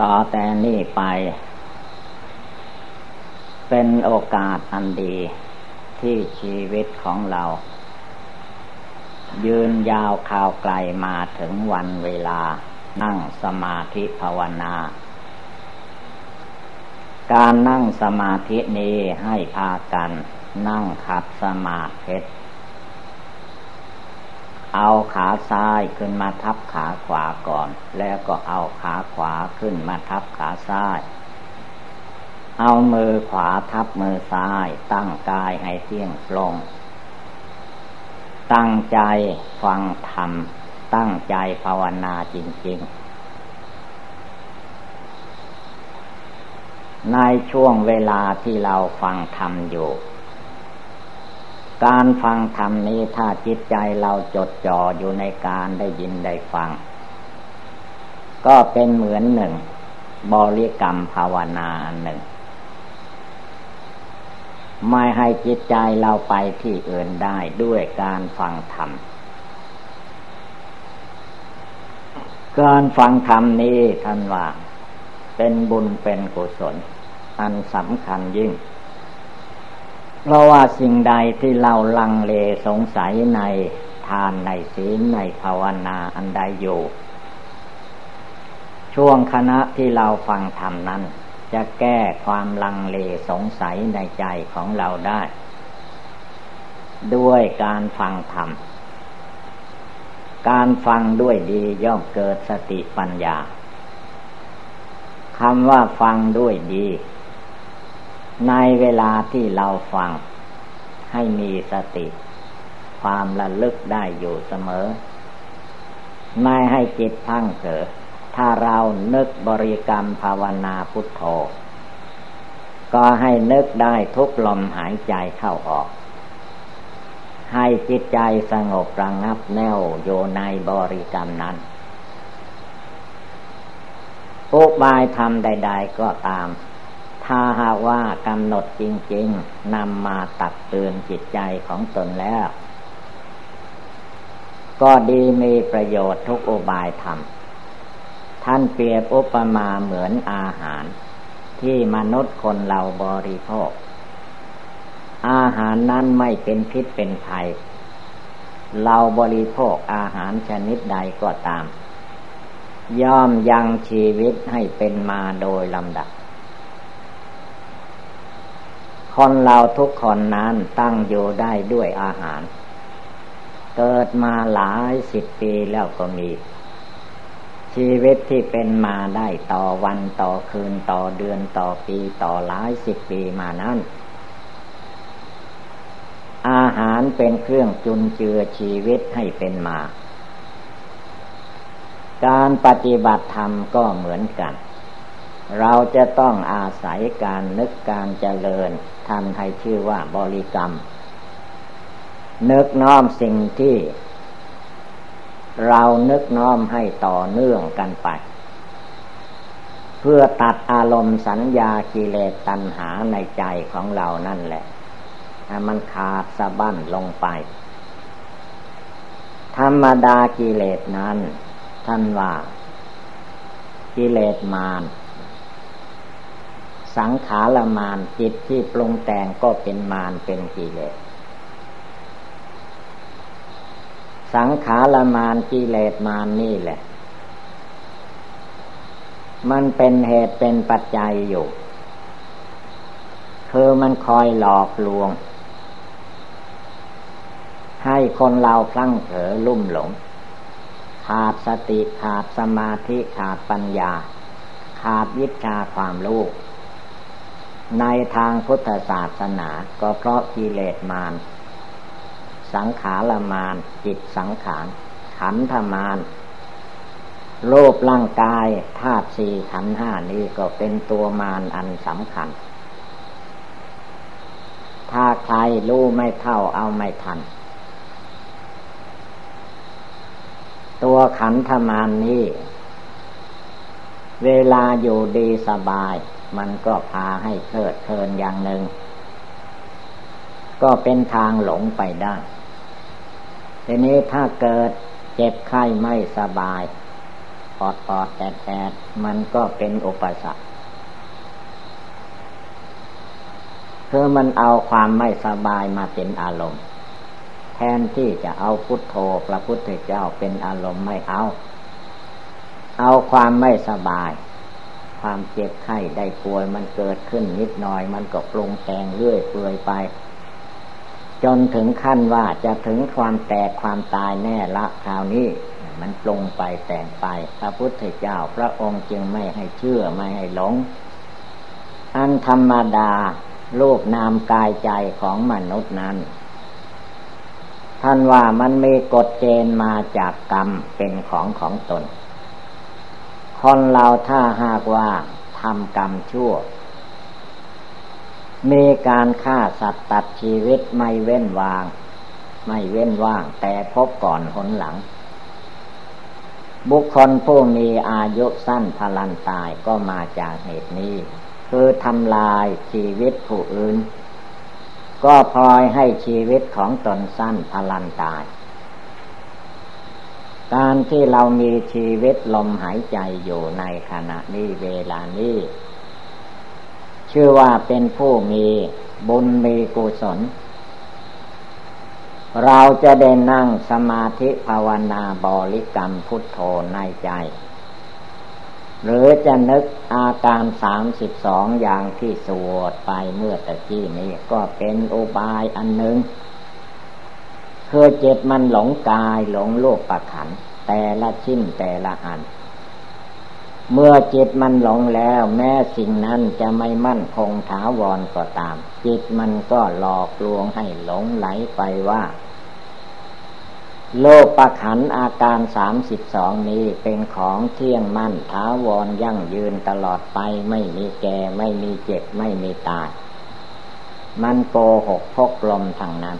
ต่อแต่นี้ไป เป็นโอกาสอันดีที่ชีวิตของเรา ยืนยาวข่าวไกลมาถึงวันเวลานั่งสมาธิภาวนา การนั่งสมาธินี้ให้พากัน นั่งขัดสมาธิ เอาขาซ้ายขึ้นมาทับขาขวาก่อน แล้วก็เอาขาขวาขึ้นมาทับขาซ้าย เอามือขวาทับมือซ้าย ตั้งกายให้เที่ยงตรง ตั้งใจฟังธรรม ตั้งใจภาวนาจริง ๆในช่วงเวลาที่เราฟังธรรมอยู่ การฟังธรรมนี้ถ้าจิตใจเราจดจ่ออยู่ในการได้ยินได้ฟัง ก็เป็นเหมือนหนึ่ง บริกรรมภาวนาหนึ่ง ไม่ให้จิตใจเราไปที่อื่นได้ด้วยการฟังธรรมการฟังธรรมนี้ท่านว่า เป็นบุญเป็นกุศล อันสำคัญยิ่ง เพราะว่าสิ่งใดที่เราลังเลสงสัยในทานในศีลในภาวนาอันใดอยู่ ช่วงคณะที่เราฟังธรรมนั้น จะแก้ความลังเลสงสัยในใจของเราได้ ด้วยการฟังธรรม การฟังด้วยดีย่อมเกิดสติปัญญาคำว่าฟังด้วยดี ในเวลาที่เราฟังให้มีสติ ความระลึกได้อยู่เสมอ ไม่ให้จิตพังเถอถ้าเรานึกบริกรรมภาวนาพุทโธ ก็ให้นึกได้ทุกลมหายใจเข้าออก ให้จิตใจสงบระงับแน่วโยในบริกรรมนั้นอุบายทำใด ๆก็ตาม ถ้าหากว่ากำหนดจริง ๆนำมาตักเตือนจิตใจของตนแล้ว ก็ดีมีประโยชน์ทุกอุบายธรรม ท่านเปรียบอุปมาเหมือนอาหาร ที่มนุษย์คนเราบริโภค อาหารนั้นไม่เป็นพิษเป็นภัย เราบริโภคอาหารชนิดใดก็ตาม ย่อมยังชีวิตให้เป็นมาโดยลำดับ คนเราทุกคนนั้นตั้งอยู่ได้ด้วยอาหาร เกิดมาหลายสิบปีแล้วก็มี ชีวิตที่เป็นมาได้ต่อวันต่อคืนต่อเดือนต่อปีต่อหลายสิบปีมานั้นอาหารเป็นเครื่องจุนเจือชีวิตให้เป็นมา การปฏิบัติธรรมก็เหมือนกัน เราจะต้องอาศัยการนึกการเจริญทำให้ชื่อว่าบริกรรม นึกน้อมสิ่งที่ เรานึกน้อมให้ต่อเนื่องกันไป เพื่อตัดอารมณ์สัญญากิเลสตัณหาในใจของเรานั่นแหละให้มันขาดสะบั้นลงไป ธรรมดากิเลสนั้น ท่านว่า กิเลสมาร สังขารมานจิตที่ปรุงแต่งก็เป็นมารเป็นกิเลส สังขารมานกิเลสมานนี่แหละ มันเป็นเหตุเป็นปัจจัยอยู่ คือมันคอยหลอกลวง ให้คนเราพลั้งเผลอลุ่มหลง ขาดสติขาดสมาธิขาดปัญญาขาดวิชาความรู้ ในทางพุทธศาสนาก็เพราะกิเลสมาร สังขารมารจิตสังขาร ขันธมารโลภร่างกายธาตุสี่ขันห้านี้ก็เป็นตัวมารอันสำคัญ ถ้าใครรู้ไม่เท่าเอาไม่ทัน ตัวขันธมานนี้ เวลาอยู่ดีสบาย มันก็พาให้เพิดเพลินอย่างหนึ่ง ก็เป็นทางหลงไปได้ทีนี้ถ้าเกิดเจ็บไข้ไม่สบายปอดปอดแอดแอดมันก็เป็นอุปสรรคคือมันเอาความไม่สบายมาเป็นอารมณ์ แทนที่จะเอาพุทโธพระพุทธเจ้าเป็นอารมณ์ไม่เอา เอาความไม่สบาย ความเจ็บไข้ได้ป่วยมันเกิดขึ้นนิดหน่อย มันก็ปรุงแต่งเรื่อยเปื่อยไป จนถึงขั้นว่าจะถึงความแตกความตายแน่ละคราวนี้มันปรุงไปแต่งไปพระพุทธเจ้าพระองค์จึงไม่ให้เชื่อไม่ให้หลง อันธรรมดารูปนามกายใจของมนุษย์นั้น ท่านว่ามันมีกฎเกณฑ์มาจากกรรมเป็นของของตน คนเราถ้าหากว่าทำกรรมชั่ว มีการฆ่าสัตว์ตัดชีวิตไม่เว้นวาง ไม่เว้นว่าง แต่พบก่อนหนหลัง บุคคลผู้มีอายุสั้นพลันตายก็มาจากเหตุนี้ คือทำลายชีวิตผู้อื่น ก็พลอยให้ชีวิตของตนสั้นพลันตาย การที่เรามีชีวิตลมหายใจอยู่ในขณะนี้เวลานี้ ชื่อว่าเป็นผู้มีบุญมีกุศล เราจะได้นั่งสมาธิภาวนาบริกรรมพุทโธในใจ หรือจะนึกอาการสามสิบสองอย่างที่สวดไปเมื่อตะกี้นี้ก็เป็นอุบายอันหนึ่ง คือจิตมันหลงกายหลงโลกประขัน แต่ละชิ้นแต่ละอัน เมื่อจิตมันหลงแล้วแม้สิ่งนั้นจะไม่มั่นคงถาวรก็ตาม จิตมันก็หลอกลวงให้หลงไหลไปว่า โลกประขันอาการสามสิบสองนี้เป็นของเที่ยงมั่นท้าวรยั่งยืนตลอดไปไม่มีแก่ไม่มีเจ็บไม่มีตาย มันโกหกพกลมทางนั้น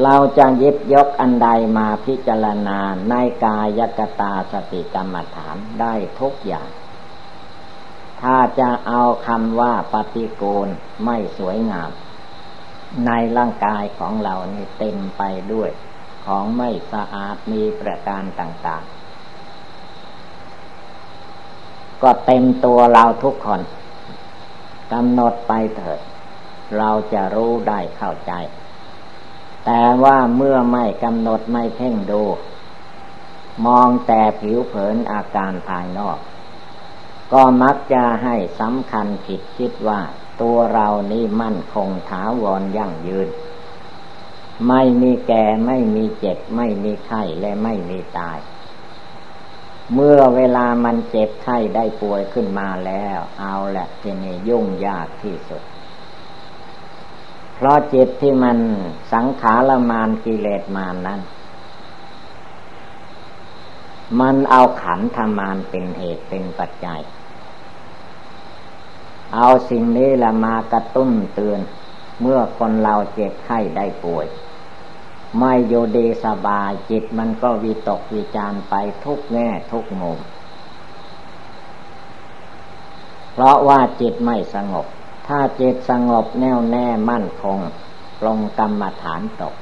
เราจะยิบยกอันใดมาพิจารณาในกายกตาสติกรรมฐานได้ทุกอย่าง ถ้าจะเอาคำว่าปฏิโกณไม่สวยงาม ในร่างกายของเรานี่เต็มไปด้วย ของไม่สะอาดมีประการต่างๆ ก็เต็มตัวเราทุกคนกำหนดไปเถิด เราจะรู้ได้เข้าใจ แต่ว่าเมื่อไม่กำหนดไม่เพ่งดู มองแต่ผิวเผินอาการภายนอก ก็มักจะให้สำคัญผิดคิดว่า ตัวเรานี่มั่นคงถาวรยั่งยืน ไม่มีแก่ไม่มีเจ็บ ไม่มีไข้และไม่มีตาย เมื่อเวลามันเจ็บไข้ได้ป่วยขึ้นมาแล้ว เอาแหละทีนี้ยุ่งยากที่สุด เพราะจิตที่มันสังขารมานกิเลสมานนั้น มันเอาขันธมานเป็นเหตุเป็นปัจจัย เอาสิ่งนี้ละมากระตุ้นเตือน เมื่อคนเราเจ็บไข้ได้ป่วย ไม่โยดีสบายจิตมันก็วิตกวิจารไปทุกแง่ทุกมุม เพราะว่าจิตไม่สงบ ถ้าจิตสงบแน่วแน่มั่นคงลงกรรมฐานตก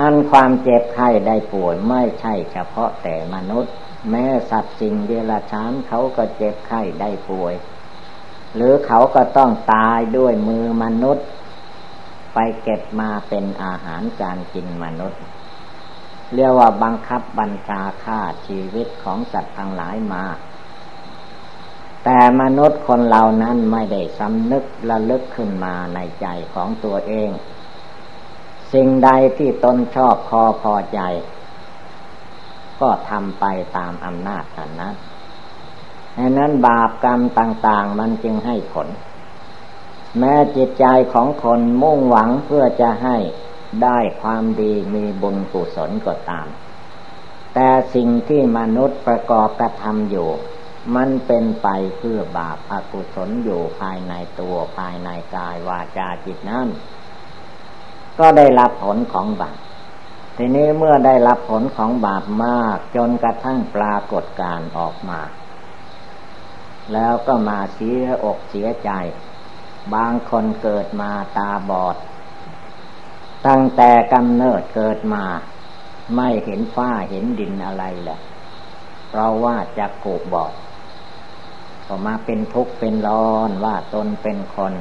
อันความเจ็บไข้ได้ป่วยไม่ใช่เฉพาะแต่มนุษย์ แม้สัตว์สิ่งเดรัจฉานเขาก็เจ็บไข้ได้ป่วย หรือเขาก็ต้องตายด้วยมือมนุษย์ ไปเก็บมาเป็นอาหารการกินมนุษย์ เรียกว่าบังคับบัญชาฆ่าชีวิตของสัตว์ทั้งหลายมา แต่มนุษย์คนเหล่านั้นไม่ได้สำนึกระลึกขึ้นมาในใจของตัวเอง สิ่งใดที่ตนชอบพอพอใจ ก็ทำไปตามอำนาจนั้นดังนั้นบาปกรรมต่าง ๆ มันจึงให้ผล แม้จิตใจของคนมุ่งหวังเพื่อจะให้ได้ความดีมีบุญกุศลก็ตาม แต่สิ่งที่มนุษย์ประกอบกระทำอยู่ มันเป็นไปเพื่อบาปอกุศลอยู่ภายในตัวภายในกายวาจาจิตนั้นก็ได้รับผลของบาปทีนี้เมื่อได้รับผลของบาปมาก จนกระทั่งปรากฏการออกมา แล้วก็มาเสียอกเสียใจ บางคนเกิดมาตาบอด ตั้งแต่กำเนิดเกิดมา ไม่เห็นฟ้าเห็นดินอะไรแหละเพราะว่าจะกูบอด ก็มาเป็นทุกข์เป็นร้อนว่าตนเป็นคน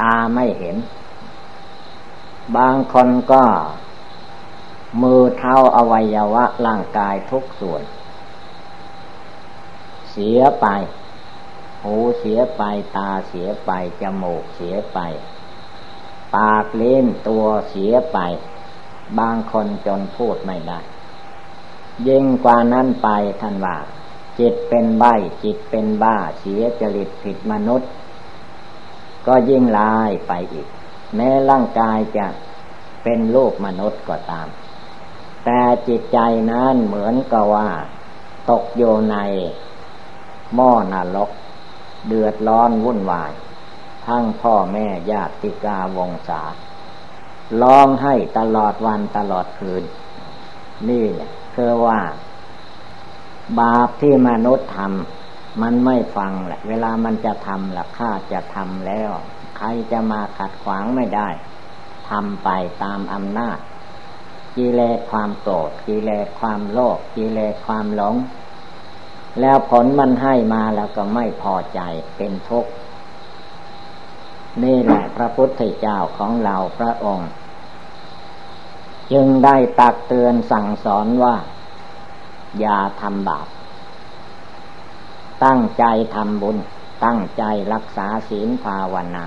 ตาไม่เห็น บางคนก็ มือเท้าอวัยวะร่างกายทุกส่วน เสียไป หูเสียไปตาเสียไป จมูกเสียไป ปากเล่นตัวเสียไป บางคนจนพูดไม่ได้ยิ่งกว่านั้นไปท่านว่า จิตเป็นใบจิตเป็นบ้า เสียจริตผิดมนุษย์ ก็ยิ่งลายไปอีก แม้ร่างกายจะเป็นโลกมนุษย์ก็ตาม แต่จิตใจนั้นเหมือนกับว่า ตกโยในหม้อนรก เดือดร้อนวุ่นวาย ทั้งพ่อแม่ญาติกาวงศาร้องให้ตลอดวันตลอดคืน นี่แหละคือว่า บาปที่มนุษย์ทำมันไม่ฟังแหละ เวลามันจะทำละข้าจะทำแล้ว ใครจะมาขัดขวางไม่ได้ทำไปตามอำนาจ กิเลสความโกรธกิเลสความโลภกิเลสความหลง แล้วผลมันให้มาแล้วก็ไม่พอใจเป็นทุกข์นี่แหละพระพุทธเจ้าของเราพระองค์ จึงได้ตักเตือนสั่งสอนว่า อย่าทำบาป ตั้งใจทำบุญ ตั้งใจรักษาศีลภาวนา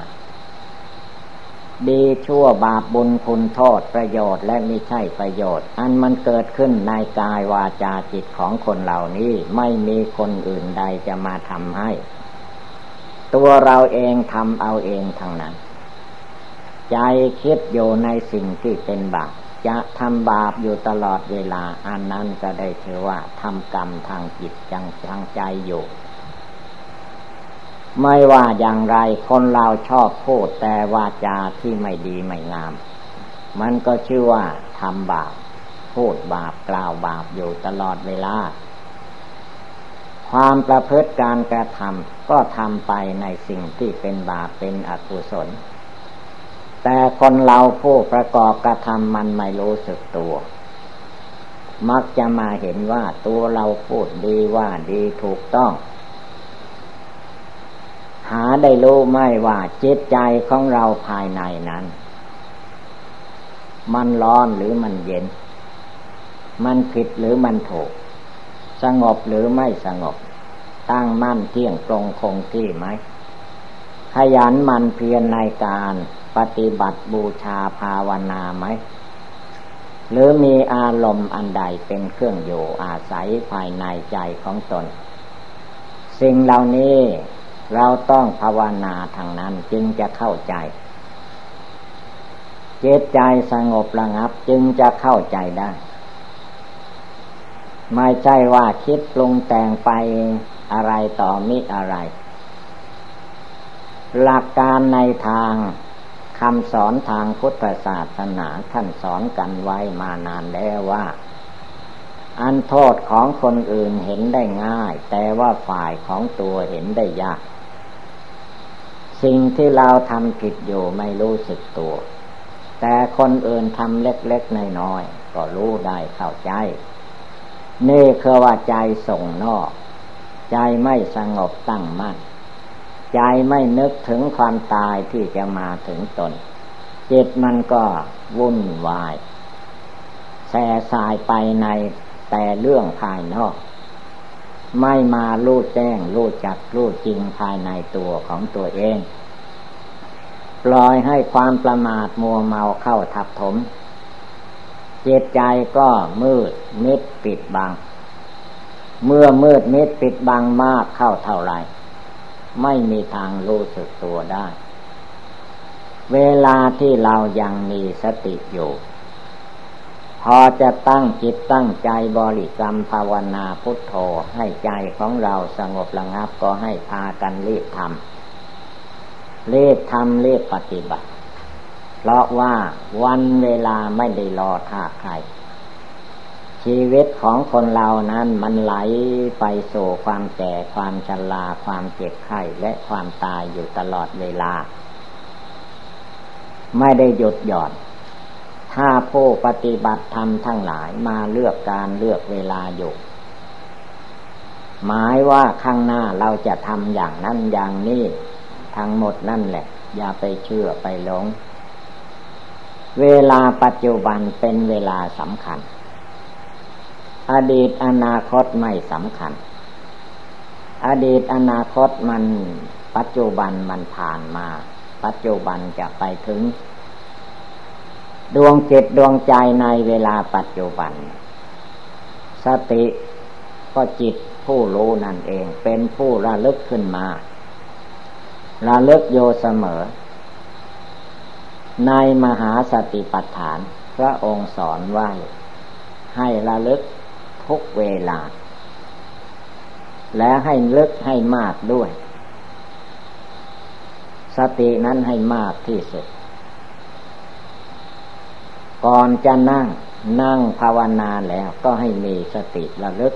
ดีชั่วบาปบุญคุณโทษประโยชน์และไม่ใช่ประโยชน์ อันมันเกิดขึ้นในกายวาจาจิตของคนเหล่านี้ไม่มีคนอื่นใดจะมาทำให้ ตัวเราเองทำเอาเองทางนั้น ใจคิดอยู่ในสิ่งที่เป็นบาป จะทำบาปอยู่ตลอดเวลา อันนั้นก็ได้เชื่อว่าทำกรรมทางจิตจังทางใจอยู่ ไม่ว่าอย่างไรคนเราชอบพูดแต่วาจาที่ไม่ดีไม่งาม มันก็ชื่อว่าทำบาป พูดบาปกล่าวบาปอยู่ตลอดเวลา ความประพฤติการกระทำก็ทำไปในสิ่งที่เป็นบาปเป็นอกุศล แต่คนเราผู้ประกอบกระทำมันไม่รู้สึกตัว มักจะมาเห็นว่าตัวเราพูดดีว่าดีถูกต้อง หาได้รู้ไม่ว่าจิตใจของเราภายในนั้น มันร้อนหรือมันเย็น มันผิดหรือมันถูก สงบหรือไม่สงบ ตั้งมั่นเที่ยงตรงคงที่ไหมขยันมันเพียรในการ ปฏิบัติบูชาภาวนาไหม หรือมีอารมณ์อันใดเป็นเครื่องอยู่อาศัยภายในใจของตน สิ่งเหล่านี้เราต้องภาวนาทางนั้นจึงจะเข้าใจเจตใจสงบระงับจึงจะเข้าใจได้ ไม่ใช่ว่าคิดปรุงแต่งไปอะไรต่อมิอะไร หลักการในทาง คำสอนทางพุทธศาสนาท่านสอนกันไว้มานานแล้วว่า อันโทษของคนอื่นเห็นได้ง่าย แต่ว่าฝ่ายของตัวเห็นได้ยาก สิ่งที่เราทำผิดอยู่ไม่รู้สึกตัว แต่คนอื่นทำเล็กๆน้อยๆก็รู้ได้เข้าใจนี่คือว่าใจส่งนอก ใจไม่สงบตั้งมั่น ใจไม่นึกถึงความตายที่จะมาถึงตน จิตมันก็วุ่นวาย แส่สายไปในแต่เรื่องภายนอก ไม่มารู้แจ้งรู้จักรู้จริงภายในตัวของตัวเอง ปล่อยให้ความประมาทมัวเมาเข้าทับถมจิตใจก็มืดมิดปิดบัง เมื่อมืดมิดปิดบังมากเข้าเท่าไร ไม่มีทางรู้สึกตัวได้ เวลาที่เรายังมีสติอยู่ พอจะตั้งจิตตั้งใจบริกรรมภาวนาพุทโธให้ใจของเราสงบระงับก็ให้พากันรีบทำรีบทำรีบปฏิบัติ เพราะว่าวันเวลาไม่ได้รอท่าใคร ชีวิตของคนเรานั้นมันไหลไปสู่ความแก่ความชราความเจ็บไข้และความตายอยู่ตลอดเวลา ไม่ได้หยุดหย่อน ถ้าผู้ปฏิบัติธรรมทั้งหลายมาเลือกการเลือกเวลาอยู่ หมายว่าข้างหน้าเราจะทำอย่างนั้นอย่างนี้ทั้งหมดนั่นแหละ อย่าไปเชื่อไปหลง เวลาปัจจุบันเป็นเวลาสำคัญ อดีตอนาคตไม่สำคัญ อดีตอนาคตมันปัจจุบันมันผ่านมา ปัจจุบันจะไปถึง ดวงจิตดวงใจในเวลาปัจจุบัน สติก็จิตผู้รู้นั่นเอง เป็นผู้ระลึกขึ้นมา ระลึกโยเสมอ ในมหาสติปัฏฐาน พระองค์สอนไว้ให้ระลึก ทุกเวลา และให้ลึกให้มากด้วย สตินั้นให้มากที่สุด ก่อนจะนั่งนั่งภาวนาแล้วก็ให้มีสติระลึก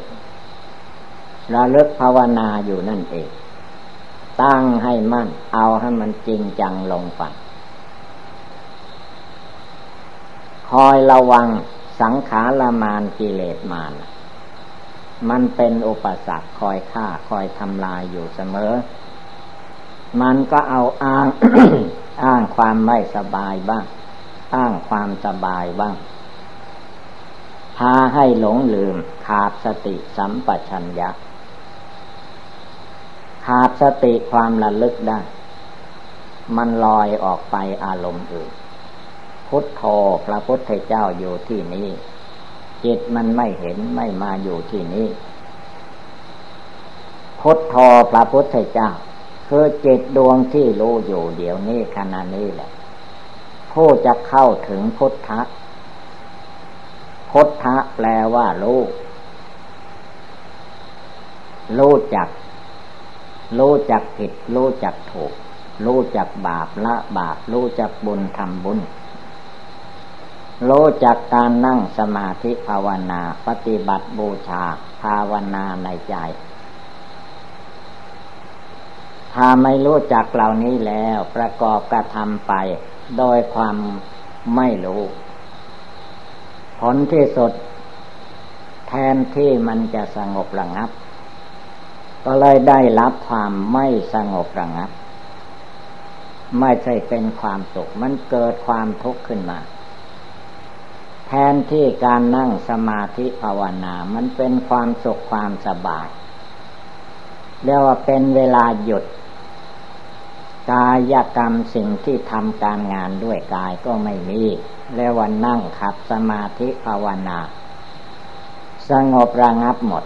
ระลึกภาวนาอยู่นั่นเอง ตั้งให้มั่น เอาให้มันจริงจังลงไปคอยระวังสังขารมานกิเลสมาน มันเป็นอุปสรรคคอยฆ่าคอยทำลายอยู่เสมอ มันก็เอาอ้างอ้างความไม่สบายบ้าง อ้างความสบายบ้าง พาให้หลงลืม ขาดสติสัมปชัญญะ ขาดสติความระลึกได้ มันลอยออกไปอารมณ์อื่น พุทโธพระพุทธเจ้าอยู่ที่นี้ จิตมันไม่เห็นไม่มาอยู่ที่นี้ พุทโธพระพุทธเจ้า คือจิตดวงที่รู้อยู่เดี๋ยวนี้ขณะนี้แหละ ผู้จะเข้าถึงพุทธะพุทธะแปลว่ารู้รู้จัก รู้จักผิด รู้จักถูก รู้จักบาปละบาป รู้จักบุญทำบุญ รู้จักการนั่งสมาธิภาวนา ปฏิบัติบูชา ภาวนาในใจ ถ้าไม่รู้จักเหล่านี้แล้วประกอบกระทำไป โดยความไม่รู้ ผลที่สุด แทนที่มันจะสงบระงับ ก็เลยได้รับความไม่สงบระงับ ไม่ใช่เป็นความสุข มันเกิดความทุกข์ขึ้นมา แทนที่การนั่งสมาธิภาวนา มันเป็นความสุขความสบายเรียกว่าเป็นเวลาหยุด กายกรรมสิ่งที่ทำการงานด้วยกายก็ไม่มีแล้ววันนั่งขับสมาธิภาวนา สงบระงับหมด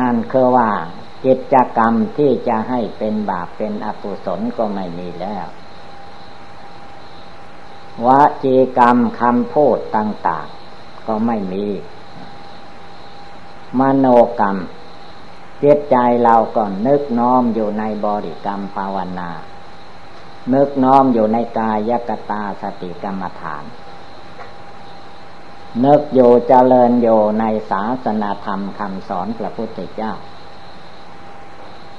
นั่นคือว่ากิจกรรมที่จะให้เป็นบาปเป็นอกุศลก็ไม่มีแล้ว วจีกรรมคำพูดต่าง ๆ ก็ไม่มี มโนกรรมจิตใจเราก็นึกน้อมอยู่ในบริกรรมภาวนา นึกน้อมอยู่ในกายกตาสติกรรมฐาน นึกอยู่เจริญอยู่ในศาสนาธรรมคำสอนพระพุทธเจ้า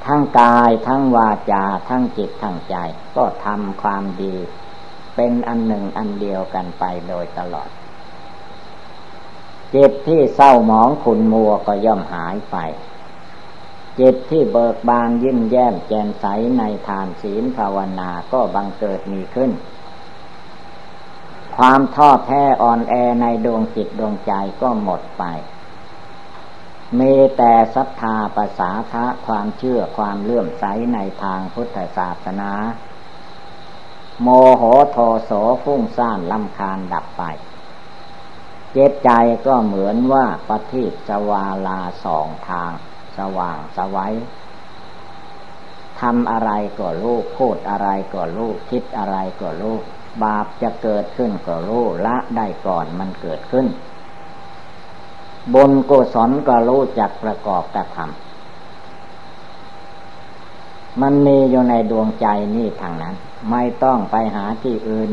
ทั้งกายทั้งวาจาทั้งจิตทั้งใจ ก็ทำความดี เป็นอันหนึ่งอันเดียวกันไปโดยตลอด จิตที่เศร้าหมองขุนมัวก็ย่อมหายไป จิตที่เบิกบานยิ้มแย้มแจ่มใสในทานศีลภาวนาก็บังเกิดมีขึ้น ความท้อแท้อ่อนแอในดวงจิตดวงใจก็หมดไปมีแต่ศรัทธาภาษาทะความเชื่อความเลื่อมใสในทางพุทธศาสนา โมโหโทโสฟุ้งซ่านลำคาญดับไป เจ็บใจก็เหมือนว่าปฏิสวาลาสองทาง สว่างสวัยทำอะไรก็รู้พูดอะไรก็รู้คิดอะไรก็รู้บาปจะเกิดขึ้นก็รู้ละได้ก่อนมันเกิดขึ้น บนกุศลก็รู้จักประกอบกระทำมันมีอยู่ในดวงใจนี่ทางนั้น ไม่ต้องไปหาที่อื่น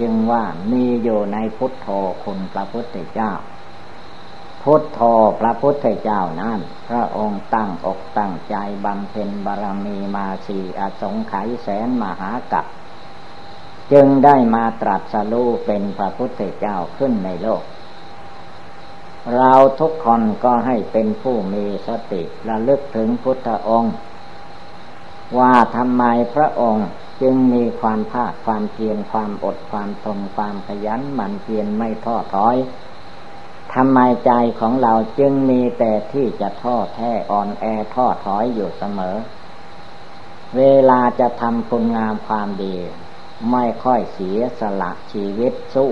จึงว่ามีอยู่ในพุทโธคุณพระพุทธเจ้า พุทโธพระพุทธเจ้านั้นพระองค์ตั้งอกตั้งใจบำเพ็ญบารมีมาสีอสงไขยแสนมหากัปจึงได้มาตรัสรู้เป็นพระพุทธเจ้าขึ้นในโลก เราทุกคนก็ให้เป็นผู้มีสติระลึกถึงพุทธองค์ ว่าทำไมพระองค์ จึงมีความภาคความเพียรความอดความทนความขยันหมั่นเพียรไม่ท้อถอยทำไมใจของเราจึงมีแต่ที่จะท้อแท้อ่อนแอท้อถอยอยู่เสมอ เวลาจะทำคุณงามความดี ไม่ค่อยเสียสละชีวิตสู้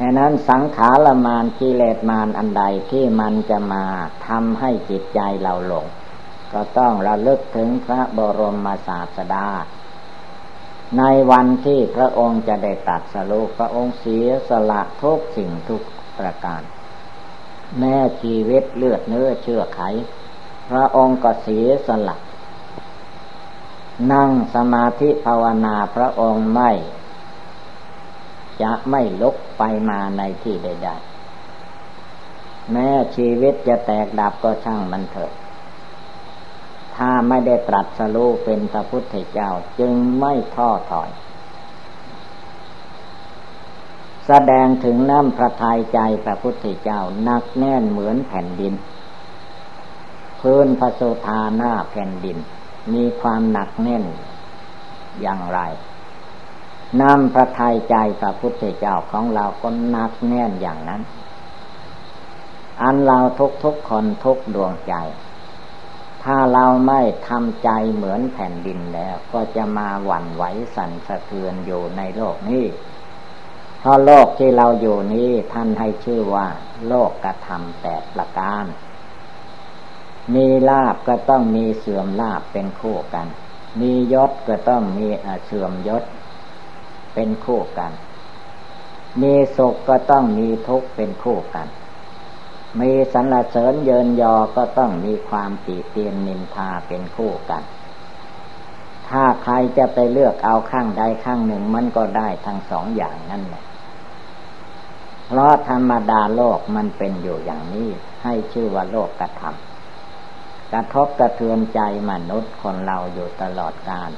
ฉะนั้นสังขารมานกิเลสมานอันใดที่มันจะมาทำให้จิตใจเราหลง ก็ต้องระลึกถึงพระบรมศาสดา ในวันที่พระองค์จะได้ตัดสรุปพระองค์เสียสละทุกสิ่งทุกประการ แม่ชีวิตเลือดเนื้อเชื่อไข พระองค์ก็เสียสละนั่งสมาธิภาวนาพระองค์ไม่ จะไม่ลุกไปมาในที่ใดๆแม้ชีวิตจะแตกดับก็ช่างมันเถอะ ถ้าไม่ได้ตรัสรู้เป็นพระพุทธเจ้าจึงไม่ท้อถอย แสดงถึงน้ำพระทัยใจพระพุทธเจ้านักแน่นเหมือนแผ่นดิน พื้นพระสุธาหน้าแผ่นดิน มีความหนักแน่นอย่างไรน้ำพระทัยใจพระพุทธเจ้าของเราก็นักแน่นอย่างนั้น อันเราทุกทุกคนทุกดวงใจ ถ้าเราไม่ทำใจเหมือนแผ่นดินแล้ว ก็จะมาหวั่นไหวสั่นสะเทือนอยู่ในโลกนี้เพราะโลกที่เราอยู่นี้ท่านให้ชื่อว่า โลกกระทำแปดประการ มีลาบก็ต้องมีเสื่อมลาบเป็นคู่กัน มียศก็ต้องมีเสื่อมยศเป็นคู่กัน มีสุขก็ต้องมีทุกข์เป็นคู่กัน มีสรรเสริญเยินยอก็ต้องมีความติเตียนนินทาเป็นคู่กัน ถ้าใครจะไปเลือกเอาข้างใดข้างหนึ่งมันก็ได้ทั้งสองอย่างนั่นแหละ เพราะธรรมดาโลกมันเป็นอยู่อย่างนี้ ให้ชื่อว่าโลกกระทำกระทบกระเทือนใจมนุษย์คนเราอยู่ตลอดกาล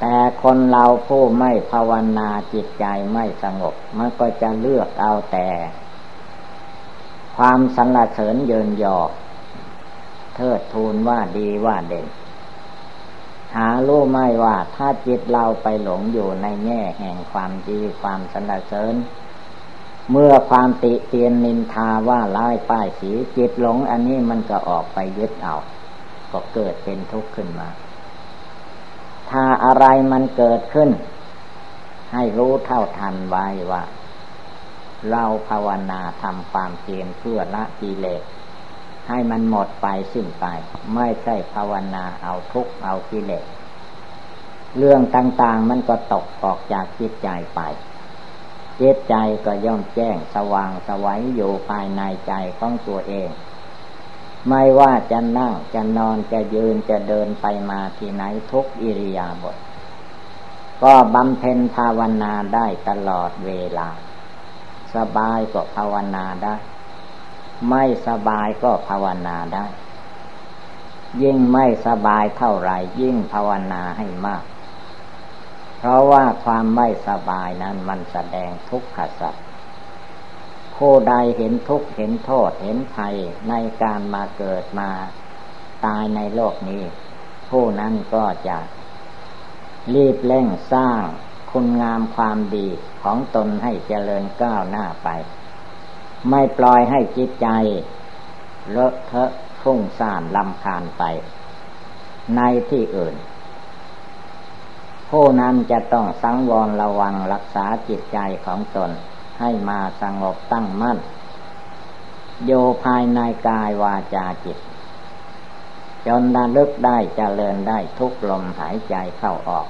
แต่คนเราผู้ไม่ภาวนาจิตใจไม่สงบ มันก็จะเลือกเอาแต่ ความสรรเสริญเยินยอ เทิดทูนว่าดีว่าเด่น หารู้ไม่ว่าถ้าจิตเราไปหลงอยู่ในแง่แห่งความดีความสรรเสริญ เมื่อความติเตียนนินทาว่าร้ายป้ายสีจิตหลงอันนี้มันก็ออกไปยึดเอา ก็เกิดเป็นทุกข์ขึ้นมา ถ้าอะไรมันเกิดขึ้น ให้รู้เท่าทันไว้ว่า เราภาวนาทำความเพียรเพื่อละกิเลสให้มันหมดไปสิ้นไป ไม่ใช่ภาวนาเอาทุกข์เอากิเลสเรื่องต่างๆมันก็ตกออกจากจิตใจไปจิตใจก็ย่อมแจ้งสว่างสวัยอยู่ภายในใจของตัวเอง ไม่ว่าจะนั่งจะนอนจะยืนจะเดินไปมาที่ไหนทุกอิริยาบถก็บำเพ็ญภาวนาได้ตลอดเวลา สบายก็ภาวนาได้ ไม่สบายก็ภาวนาได้ ยิ่งไม่สบายเท่าไรยิ่งภาวนาให้มาก เพราะว่าความไม่สบายนั้นมันแสดงทุกขสัตว์ผู้ใดเห็นทุกข์เห็นโทษเห็นภัยในการมาเกิดมาตายในโลกนี้ ผู้นั้นก็จะรีบเร่งสร้าง คุณงามความดีของตนให้เจริญก้าวหน้าไป ไม่ปล่อยให้จิตใจเลอะเทอะฟุ้งซ่านลำคาญไป ในที่อื่น ผู้นั้นจะต้องสังวรระวังรักษาจิตใจของตนให้มาสงบตั้งมั่น โยภายในกายวาจาจิต จนระลึกได้จเจริญได้ทุกลมหายใจเข้าออก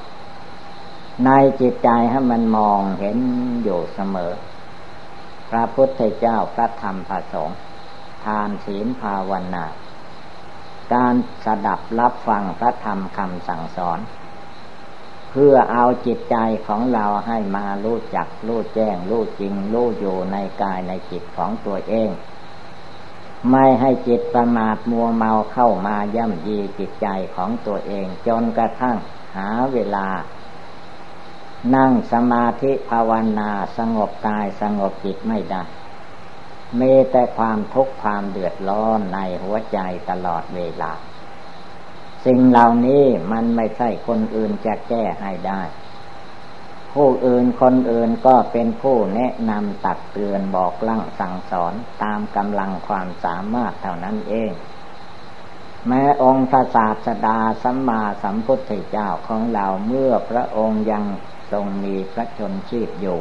ในจิตใจให้มันมองเห็นอยู่เสมอ พระพุทธเจ้าพระธรรมพระสงฆ์ทานศีลภาวนา การสดับรับฟังพระธรรมคำสั่งสอน เพื่อเอาจิตใจของเราให้มารู้จักรู้แจ้งรู้จริงรู้อยู่ในกายในจิตของตัวเอง ไม่ให้จิตประมาทมัวเมาเข้ามาย่ำยีจิตใจของตัวเอง จนกระทั่งหาเวลา นั่งสมาธิภาวนาสงบกายสงบจิตไม่ได้ มีแต่ความทุกข์ความเดือดร้อนในหัวใจตลอดเวลา สิ่งเหล่านี้มันไม่ใช่คนอื่นจะแก้ให้ได้ ผู้อื่นคนอื่นก็เป็นผู้แนะนำตักเตือนบอกลั่งสั่งสอนตามกำลังความสามารถเท่านั้นเองแม้องค์พระศาสดาสัมมาสัมพุทธเจ้าของเราเมื่อพระองค์ยัง ทรงมีพระชนชีพอยู่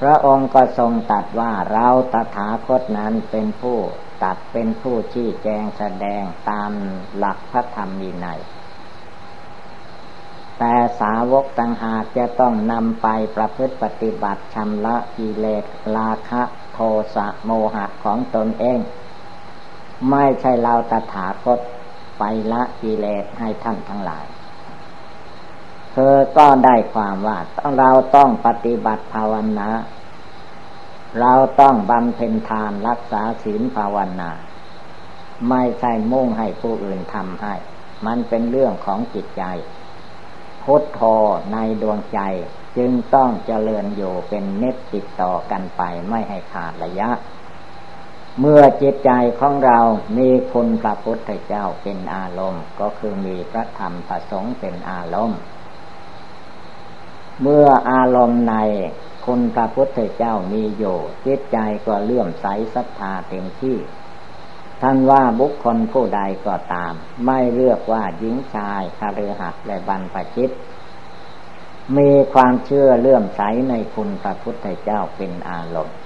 พระองค์ก็ทรงตัดว่าเราตถาคตนั้นเป็นผู้ตัดเป็นผู้ชี้แจงแสดงตามหลักพระธรรมวินัยแต่สาวกต่างหากจะต้องนำไปประพฤติปฏิบัติชำระกิเลสราคะโทสะโมหะของตนเอง ไม่ใช่เราตถาคตไปละกิเลสให้ท่านทั้งหลาย เธอก็ได้ความว่าเราต้องปฏิบัติภาวนา เราต้องบำเพ็ญทานรักษาศีลภาวนา ไม่ใช่มุ่งให้ผู้อื่นทำให้ มันเป็นเรื่องของจิตใจ พุทโธในดวงใจจึงต้องเจริญอยู่เป็นเน็ตติดต่อกันไปไม่ให้ขาดระยะ เมื่อจิตใจของเรามีคุณพระพุทธเจ้าเป็นอารมณ์ ก็คือมีพระธรรมประสงค์เป็นอารมณ์ เมื่ออารมณ์ในคุณพระพุทธเจ้ามีอยู่จิตใจก็เลื่อมใสศรัทธาเต็มที่ ท่านว่าบุคคลผู้ใดก็ตาม ไม่เลือกว่าหญิงชายคารือหักและบรรพชิต มีความเชื่อเลื่อมใสในคุณพระพุทธเจ้าเป็นอารมณ์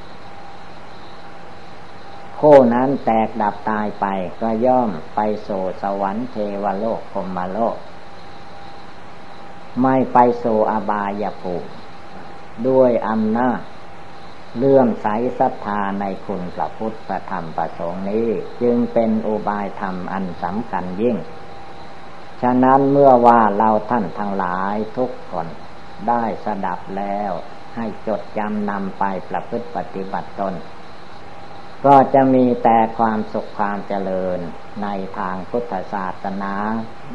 ผู้นั้นแตกดับตายไปก็ย่อมไปโสสวรรค์เทวโลกพมโลก ไม่ไปโสอบายภูมิด้วยอำนาจเลื่อมใสศรัทธาในคุณพระพุทธพระธรรมประสงค์นี้ จึงเป็นอุบายธรรมอันสำคัญยิ่ง ฉะนั้นเมื่อว่าเราท่านทั้งหลายทุกคนได้สดับแล้ว ให้จดจำนำไปประพฤติปฏิบัติตน ก็จะมีแต่ความสุขความเจริญ ในทางพุทธศาสนา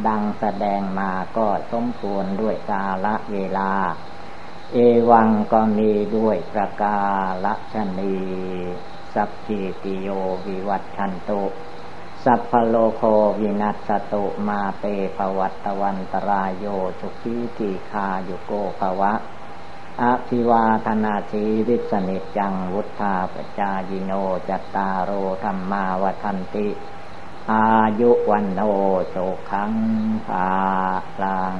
ดังแสดงมาก็สมควรด้วยกาละเวลา เอวังก็มีด้วยประกาศนีสัพพิติโยวิวัตชันตุสัพพโลโควินัสตุมาเตภวัตวันตรายโยสุขีติคาโยโกภวะ อภิวาธนาชีริสนิจังวุธาปจายิโนจัตตารโรธรรมาวทันติ อายุวันโนโสขังภาลัง